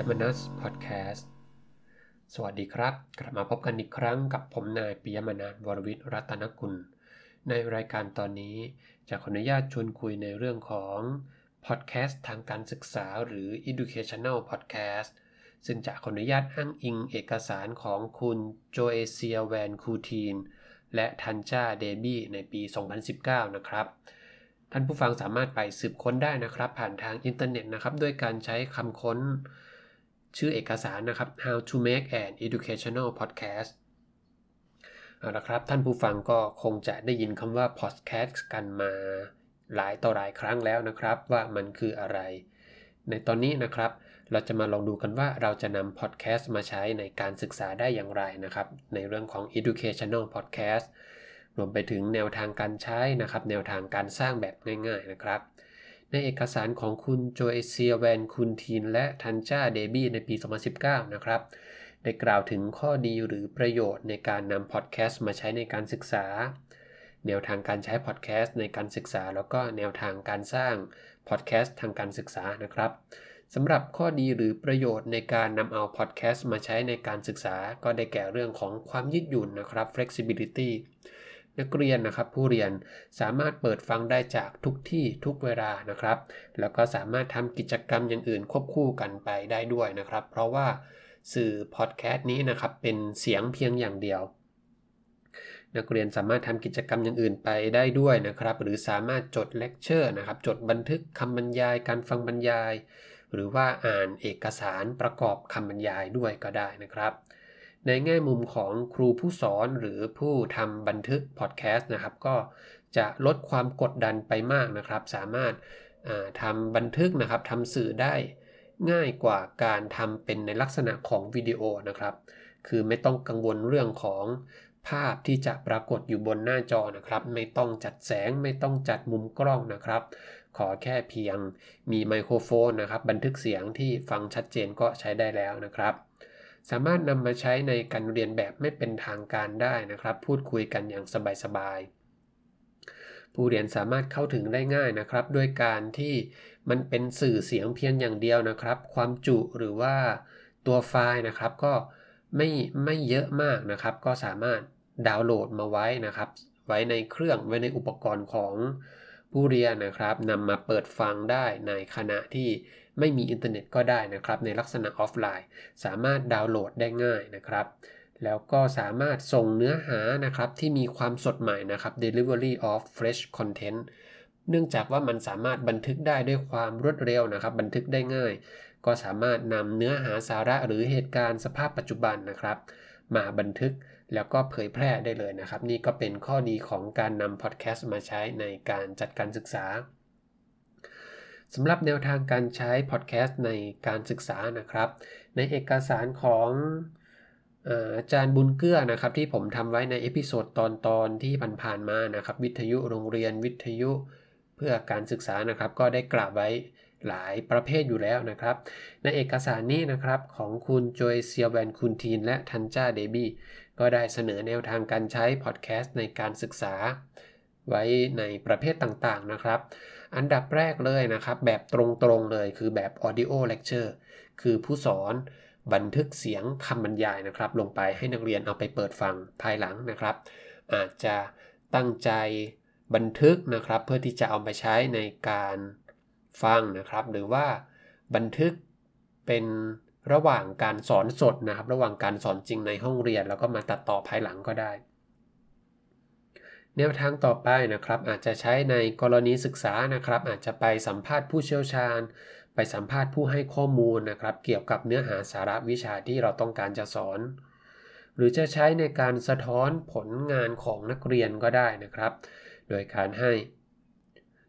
ยมนัสพอดแคสต์ สวัสดีครับ กลับมาพบกันอีกครั้งกับผมนายปิยมนัสวรวิทย์รัตนกุล ในรายการตอนนี้จะขออนุญาตชวนคุยในเรื่องของพอดแคสต์ทางการศึกษาหรือ educational podcast ซึ่งจะขออนุญาตอ้างอิงเอกสารของคุณโจเอเซียแวนคูทีน และทันจาเดบี้ในปี 2019 นะครับท่านผู้ฟังสามารถไปสืบค้นได้นะครับ ผ่านทางอินเทอร์เน็ตนะครับ ด้วยการใช้คำค้น ชื่อเอกสารนะครับ How to make an educational podcast เอาละครับ ท่านผู้ฟังก็คงจะได้ยินคำว่า podcast กันมาหลายต่อหลายครั้งแล้วนะครับ ว่ามันคืออะไร ในตอนนี้นะครับ เราจะมาลองดูกันว่าเราจะนำ podcast มาใช้ในการศึกษาได้อย่างไรนะครับ ในเรื่องของ educational podcast รวมไปถึงแนวทางการใช้นะครับ แนวทางการสร้างแบบง่าย ๆนะครับ ในเอกสารของคุณโจเอเซียแวนคุณทีน และทันจ้าเดบี้ในปี 2019 นะครับได้กล่าวถึงข้อดีหรือประโยชน์ในการนำพอดแคสต์มาใช้ในการศึกษา แนวทางการใช้พอดแคสต์ในการศึกษา แล้วก็แนวทางการสร้างพอดแคสต์ทางการศึกษานะครับสำหรับข้อดีหรือประโยชน์ในการนำเอาพอดแคสต์มาใช้ในการศึกษา ก็ได้แก่เรื่องของความยืดหยุ่นนะครับ flexibility นักเรียนนะครับ ผู้เรียนสามารถเปิดฟังได้จากทุกที่ทุกเวลานะครับ แล้วก็สามารถทำกิจกรรมอย่างอื่นควบคู่กันไปได้ด้วยนะครับ เพราะว่าสื่อพอดแคสต์นี้นะครับเป็นเสียงเพียงอย่างเดียว นักเรียนสามารถทำกิจกรรมอย่างอื่นไปได้ด้วยนะครับ หรือสามารถจดเลคเชอร์นะครับ จดบันทึกคำบรรยาย การฟังบรรยาย หรือว่าอ่านเอกสารประกอบคำบรรยายด้วยก็ได้นะครับ ในแง่มุมของครูผู้สอนหรือผู้ทำบันทึกพอดแคสต์นะครับ ก็จะลดความกดดันไปมากนะครับ สามารถทำบันทึกนะครับทำสื่อได้ง่ายกว่าการทำเป็นในลักษณะของวิดีโอนะครับ คือไม่ต้องกังวลเรื่องของภาพที่จะปรากฏอยู่บนหน้าจอนะครับ ไม่ต้องจัดแสงไม่ต้องจัดมุมกล้องนะครับ ขอแค่เพียงมีไมโครโฟนนะครับ บันทึกเสียงที่ฟังชัดเจนก็ใช้ได้แล้วนะครับ สามารถนำมาใช้ในการเรียนแบบไม่เป็นทางการได้นะครับ พูดคุยกันอย่างสบายๆ ผู้เรียนสามารถเข้าถึงได้ง่ายนะครับ ด้วยการที่มันเป็นสื่อเสียงเพียงอย่างเดียวนะครับ ความจุหรือว่าตัวไฟล์นะครับก็ไม่ไม่เยอะมากนะครับ ก็สามารถดาวน์โหลดมาไว้นะครับ ไว้ในเครื่องไว้ในอุปกรณ์ของผู้เรียนนะครับนำมาเปิดฟังได้ในขณะที่ ไม่มีอินเทอร์เน็ตก็ได้นะครับ ในลักษณะออฟไลน์ สามารถดาวน์โหลดได้ง่ายนะครับ แล้วก็สามารถส่งเนื้อหานะครับที่มีความสดใหม่นะครับ delivery of fresh content เนื่องจากว่ามันสามารถบันทึกได้ด้วยความรวดเร็วนะครับ บันทึกได้ง่าย ก็สามารถนำเนื้อหาสาระหรือเหตุการณ์สภาพปัจจุบันนะครับ มาบันทึกแล้วก็เผยแพร่ได้เลยนะครับ นี่ก็เป็นข้อดีของการนำพอดแคสต์มาใช้ในการจัดการศึกษา สำหรับแนวทางการใช้พอดแคสต์ในการศึกษานะครับ ในเอกสารของอาจารย์บุญเกื้อนะครับที่ผมทำไว้ใน episode ตอนตอนที่ผ่านๆมานะครับ วิทยุโรงเรียนวิทยุเพื่อการศึกษานะครับ ก็ได้กล่าวไว้หลายประเภทอยู่แล้วนะครับ ในเอกสารนี้นะครับของคุณโจยเซียแวนคุณทีนและทันจ้าเดบี้ก็ได้เสนอแนวทางการใช้พอดแคสต์ในการศึกษา ไว้ในประเภทต่างๆนะครับ อันดับแรกเลยนะครับ แบบตรงๆเลยคือแบบ audio lecture คือผู้สอนบันทึกเสียงคำบรรยายนะครับ ลงไปให้นักเรียนเอาไปเปิดฟังภายหลังนะครับ อาจจะตั้งใจบันทึกนะครับ เพื่อที่จะเอาไปใช้ในการฟังนะครับ หรือว่าบันทึกเป็นระหว่างการสอนสดนะครับ ระหว่างการสอนจริงในห้องเรียน แล้วก็มาตัดต่อภายหลังก็ได้ แนวทางต่อไปนะครับอาจจะใช้ในกรณีศึกษานะครับ อาจจะไปสัมภาษณ์ผู้เชี่ยวชาญ ไปสัมภาษณ์ผู้ให้ข้อมูลนะครับ เกี่ยวกับเนื้อหาสาระวิชาที่เราต้องการจะสอน หรือจะใช้ในการสะท้อนผลงานของนักเรียนก็ได้นะครับ โดยการให้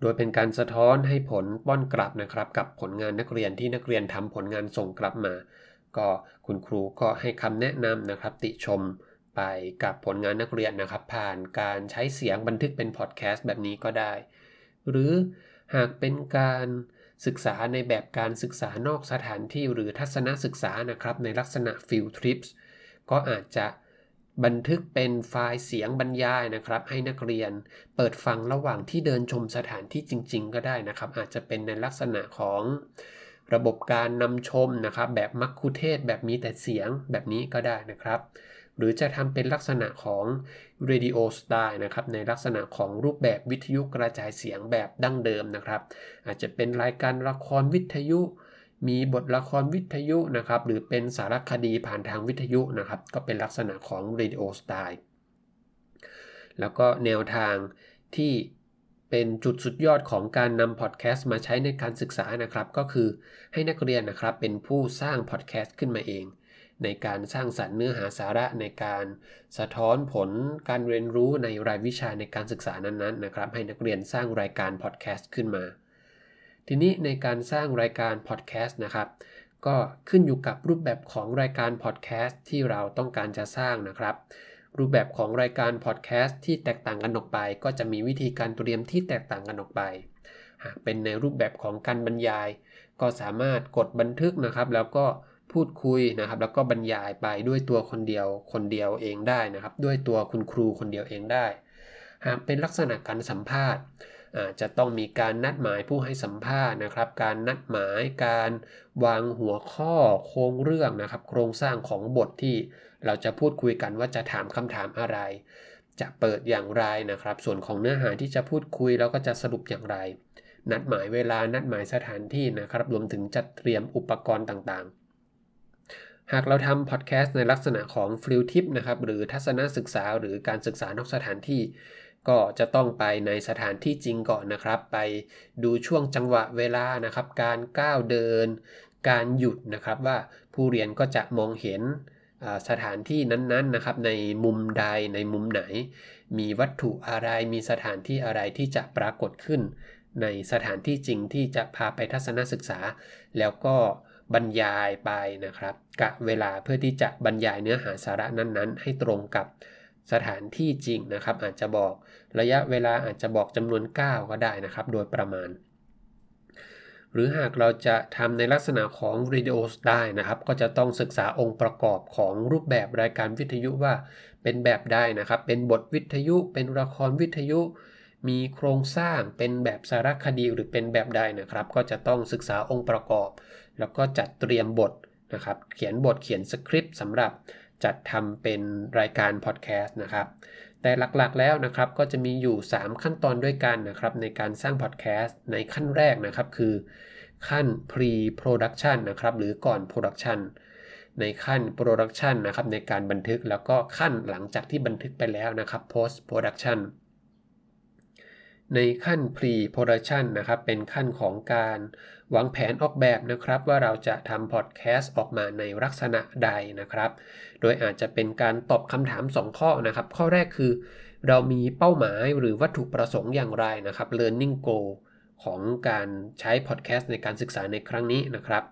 โดยเป็นการสะท้อนให้ผลป้อนกลับนะครับ กับผลงานนักเรียนที่นักเรียนทำผลงานส่งกลับมา ก็คุณครูก็ให้คำแนะนำนะครับ ติชม ไปกับผลงานนักเรียนนะครับ ผ่านการใช้เสียงบันทึกเป็นพอดแคสต์แบบนี้ก็ได้ หรือหากเป็นการศึกษาในแบบการศึกษานอกสถานที่หรือทัศนศึกษานะครับ ในลักษณะฟิลทริปส์ก็อาจจะบันทึกเป็นไฟล์เสียงบรรยายนะครับ ให้นักเรียนเปิดฟังระหว่างที่เดินชมสถานที่จริง ๆ ก็ได้นะครับ อาจจะเป็นในลักษณะของระบบการนำชมนะครับ แบบมัคคุเทศแบบมีแต่เสียงแบบนี้ก็ได้นะครับ หรือจะทำเป็นลักษณะของ radio style นะครับในลักษณะของรูปแบบวิทยุกระจายเสียงแบบดั้งเดิมนะครับ อาจจะเป็นรายการละครวิทยุ มีบทละครวิทยุนะครับหรือเป็นสารคดีผ่านทางวิทยุนะครับก็เป็นลักษณะของ radio style แล้วก็แนวทางที่เป็นจุดสุดยอดของการนำพอดแคสต์มาใช้ในการศึกษานะครับ ก็คือให้นักเรียนนะครับเป็นผู้สร้างพอดแคสต์ขึ้นมาเอง ในการสร้างสรรค์เนื้อหาสาระในการสะท้อนผลการเรียนรู้ในรายวิชาในการศึกษานั้นๆนะครับ ให้นักเรียนสร้างรายการพอดแคสต์ขึ้นมา ทีนี้ในการสร้างรายการพอดแคสต์นะครับ ก็ขึ้นอยู่กับรูปแบบของรายการพอดแคสต์ที่เราต้องการจะสร้างนะครับรูปแบบของรายการพอดแคสต์ที่แตกต่างกันออกไป ก็จะมีวิธีการเตรียมที่แตกต่างกันออกไป หากเป็นในรูปแบบของการบรรยาย ก็สามารถกดบันทึกนะครับ แล้วก็ พูดคุยนะครับ แล้วก็บรรยายไปด้วยตัวคนเดียวคนเดียวเองได้นะครับ ด้วยตัวคุณครูคนเดียวเองได้ หากเป็นลักษณะการสัมภาษณ์จะต้องมีการนัดหมายผู้ให้สัมภาษณ์นะครับ การนัดหมายการวางหัวข้อโครงเรื่องนะครับ โครงสร้างของบทที่เราจะพูดคุยกันว่าจะถามคำถามอะไร จะเปิดอย่างไรนะครับ ส่วนของเนื้อหาที่จะพูดคุยแล้วก็จะสรุปอย่างไร นัดหมายเวลานัดหมายสถานที่นะครับ รวมถึงจัดเตรียมอุปกรณ์ต่างๆ หากเราทำพอดแคสต์ในลักษณะของฟิลทิปนะครับหรือทัศนศึกษาหรือการศึกษานอกสถานที่ ก็จะต้องไปในสถานที่จริงก่อนนะครับ ไปดูช่วงจังหวะเวลานะครับ การก้าวเดิน การหยุดนะครับว่าผู้เรียนก็จะมองเห็นสถานที่นั้นๆนะครับในมุมใดในมุมไหน มีวัตถุอะไรมีสถานที่อะไรที่จะปรากฏขึ้น ในสถานที่จริงที่จะพาไปทัศนศึกษา แล้วก็ บรรยายไปนะครับกะเวลาเพื่อที่จะบรรยายเนื้อหาสาระนั้นๆ ให้ตรงกับสถานที่จริงนะครับ อาจจะบอกระยะเวลาอาจจะบอกจำนวน 9 ก็ได้นะครับ โดยประมาณ หรือหากเราจะทำในลักษณะของวิดีโอได้นะครับ ก็จะต้องศึกษาองค์ประกอบของรูปแบบรายการวิทยุว่าเป็นแบบได้นะครับ เป็นบทวิทยุ เป็นละครวิทยุ มีโครงสร้างเป็นแบบสารคดีหรือเป็นแบบใดนะครับ ก็จะต้องศึกษาองค์ประกอบ แล้วก็จัดเตรียมบทนะครับ เขียนบทเขียนสคริปต์สำหรับจัดทำเป็นรายการพอดแคสต์นะครับแต่หลักๆแล้วนะครับก็จะมีอยู่ 3 ขั้นตอนด้วยกันนะครับในการสร้างพอดแคสต์ในขั้นแรกนะครับคือขั้น pre-production นะครับหรือก่อน production ในขั้น production นะครับในการบันทึกแล้วก็ขั้นหลังจากที่บันทึกไปแล้วนะครับ post production ในขั้น pre-production นะครับเป็นขั้นของการ วางแผนออกแบบนะครับว่าเราจะทำพอดแคสต์ออกมาในลักษณะใดนะครับ โดยอาจจะเป็นการตอบคำถาม 2 ข้อนะครับ ข้อแรกคือ เรามีเป้าหมายหรือวัตถุประสงค์อย่างไรนะครับ learning goal ของการใช้พอดแคสต์ในการศึกษาในครั้งนี้นะครับ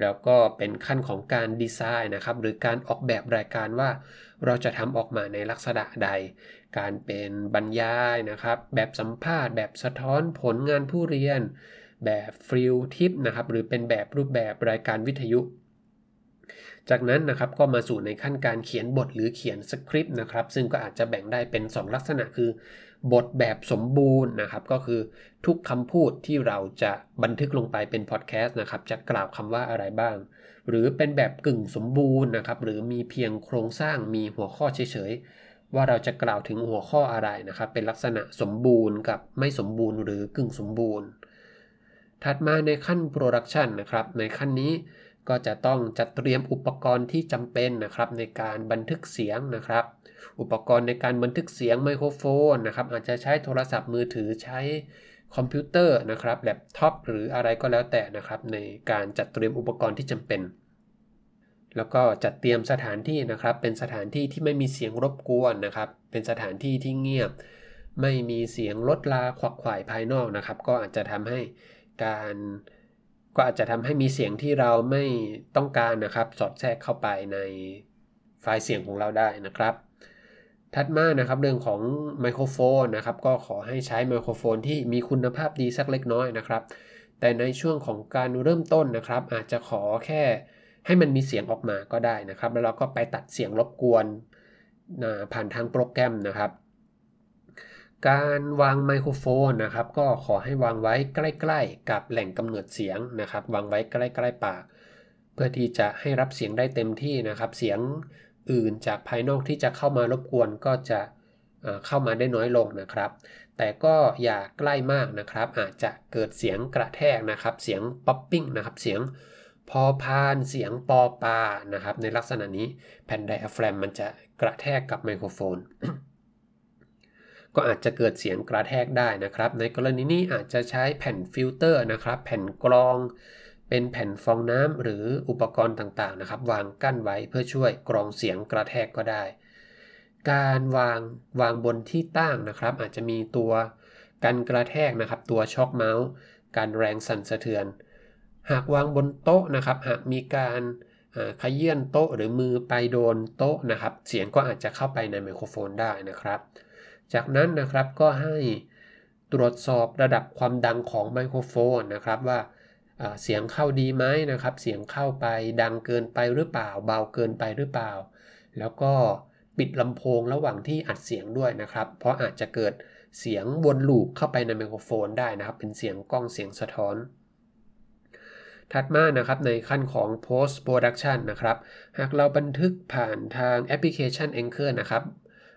แล้วก็เป็นขั้นของการดีไซน์นะครับหรือการออกแบบรายการว่า เราจะทำออกมาในลักษณะใด การเป็นบรรยายนะครับ แบบสัมภาษณ์ แบบสะท้อนผลงานผู้เรียน แบบฟิลทิปนะครับหรือเป็นแบบรูปแบบรายการวิทยุ จากนั้นนะครับก็มาสู่ในขั้นการเขียนบทหรือเขียนสคริปต์นะครับซึ่งก็อาจจะแบ่งได้เป็น 2 ลักษณะคือบทแบบสมบูรณ์นะครับก็คือทุกคำพูดที่เราจะบันทึกลงไปเป็นพอดแคสต์นะครับจะกล่าวคำว่าอะไรบ้าง หรือเป็นแบบกึ่งสมบูรณ์นะครับหรือมีเพียงโครงสร้างมีหัวข้อเฉยๆ ว่าเราจะกล่าวถึงหัวข้ออะไรนะครับเป็นลักษณะสมบูรณ์กับไม่สมบูรณ์หรือกึ่งสมบูรณ์ ถัดมาในขั้น production นะครับในขั้นนี้ก็จะต้องจัดเตรียมอุปกรณ์ที่จำเป็นนะครับในการบันทึกเสียงนะครับ อุปกรณ์ในการบันทึกเสียงไมโครโฟนนะครับอาจจะใช้โทรศัพท์มือถือใช้คอมพิวเตอร์นะครับแล็ปท็อปหรืออะไรก็แล้วแต่นะครับในการจัดเตรียมอุปกรณ์ที่จำเป็น แล้วก็จัดเตรียมสถานที่นะครับเป็นสถานที่ที่ไม่มีเสียงรบกวนนะครับ เป็นสถานที่ที่เงียบ ไม่มีเสียงรถลาขวักขวายภายนอกนะครับ ก็อาจจะทำให้ การก็อาจจะทำให้มีเสียงที่เราไม่ต้องการนะครับ สอดแทรกเข้าไปในไฟล์เสียงของเราได้นะครับ ถัดมานะครับเรื่องของไมโครโฟนนะครับก็ขอให้ใช้ไมโครโฟนที่มีคุณภาพดีสักเล็กน้อยนะครับ แต่ในช่วงของการเริ่มต้นนะครับ อาจจะขอแค่ให้มันมีเสียงออกมาก็ได้นะครับ แล้วเราก็ไปตัดเสียงรบกวนผ่านทางโปรแกรมนะครับ การวางไมโครโฟนนะครับก็ขอให้วางไว้ใกล้ๆ กับแหล่งกำเนิดเสียงนะครับ วางไว้ใกล้ๆปาก เพื่อที่จะให้รับเสียงได้เต็มที่นะครับ เสียงอื่นจากภายนอกที่จะเข้ามารบกวนก็จะเข้ามาได้น้อยลงนะครับ แต่ก็อย่าใกล้มากนะครับ อาจจะเกิดเสียงกระแทกนะครับ เสียงป๊อปปิ้งนะครับเสียงพอพานเสียงปอปานะครับ ในลักษณะนี้แผ่นไดอะแฟรมมันจะกระแทกกับไมโครโฟน ก็อาจจะเกิดเสียงกระแทกได้นะครับ ในกรณีนี้อาจจะใช้แผ่นฟิลเตอร์นะครับ แผ่นกรอง เป็นแผ่นฟองน้ำหรืออุปกรณ์ต่างๆนะครับ วางกั้นไว้เพื่อช่วยกรองเสียงกระแทกก็ได้ การวางวางบนที่ตั้งนะครับ อาจจะมีตัวกันกระแทกนะครับ ตัว shock mount กันแรงสั่นสะเทือน หากวางบนโต๊ะนะครับ หากมีการขยื่นโต๊ะหรือมือไปโดนโต๊ะนะครับ เสียงก็อาจจะเข้าไปในไมโครโฟนได้นะครับ จากนั้นนะครับก็ให้ตรวจสอบระดับความดังของไมโครโฟนนะครับว่าเสียงเข้าดีไหมนะครับ เสียงเข้าไปดังเกินไปหรือเปล่า เบาเกินไปหรือเปล่า แล้วก็ปิดลำโพงระหว่างที่อัดเสียงด้วยนะครับ เพราะอาจจะเกิดเสียงวนลูปเข้าไปในไมโครโฟนได้นะครับ เป็นเสียงกล้องเสียงสะท้อน ถัดมานะครับในขั้นของ post production นะครับ หากเราบันทึกผ่านทางแอปพลิเคชัน Anchor นะครับ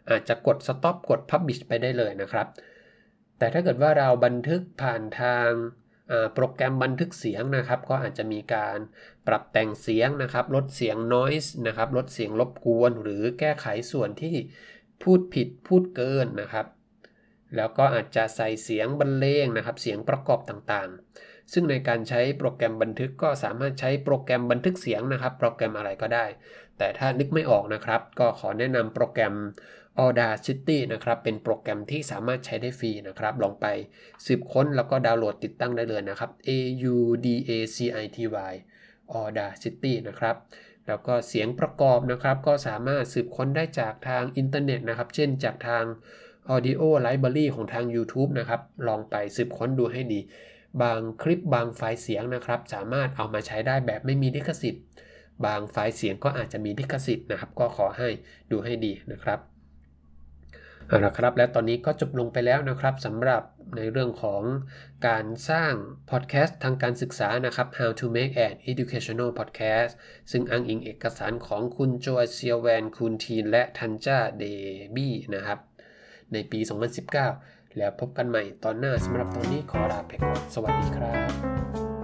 อาจจะกด stop กด publish ไปได้เลยนะครับ แต่ถ้าเกิดว่าเราบันทึกผ่านทางโปรแกรมบันทึกเสียงนะครับ ก็อาจจะมีการปรับแต่งเสียงนะครับ ลดเสียง noise นะครับ ลดเสียงรบกวน หรือแก้ไขส่วนที่พูดผิดพูดเกินนะครับ แล้วก็อาจจะใส่เสียงบรรเลงนะครับ เสียงประกอบต่างๆ ซึ่งในการใช้โปรแกรมบันทึกก็สามารถใช้โปรแกรมบันทึกเสียงนะครับ โปรแกรมอะไรก็ได้ แต่ถ้านึกไม่ออกนะครับ ก็ขอแนะนำโปรแกรม Audacity นะครับเป็นโปรแกรมที่สามารถใช้ได้ฟรีนะครับ ลองไปสืบค้นแล้วก็ดาวน์โหลดติดตั้งได้เลยนะครับ A U D A C I T Y Audacity นะครับแล้วก็เสียงประกอบนะครับก็สามารถสืบค้นได้จากทางอินเทอร์เน็ตนะครับ เช่นจากทาง Audio Library ของทาง YouTube นะครับ ลองไปสืบค้นดูให้ดี บางคลิปบางไฟล์เสียงนะครับ สามารถเอามาใช้ได้แบบไม่มีลิขสิทธิ์ บางไฟล์เสียงก็อาจจะมีลิขสิทธิ์นะครับ ก็ขอให้ดูให้ดีนะครับ เอาละครับ และตอนนี้ก็จบลงไปแล้วนะครับสำหรับในเรื่องของการสร้างพอดแคสต์ทางการศึกษานะครับ How to make an educational podcast ซึ่งอ้างอิงเอกสารของคุณโจเซียแวนคุณทีน และทันจ้าเดบี้นะครับ ในปี 2019 แล้วพบกันใหม่ตอนหน้าสำหรับตอนนี้ขอลาไปก่อน สวัสดีครับ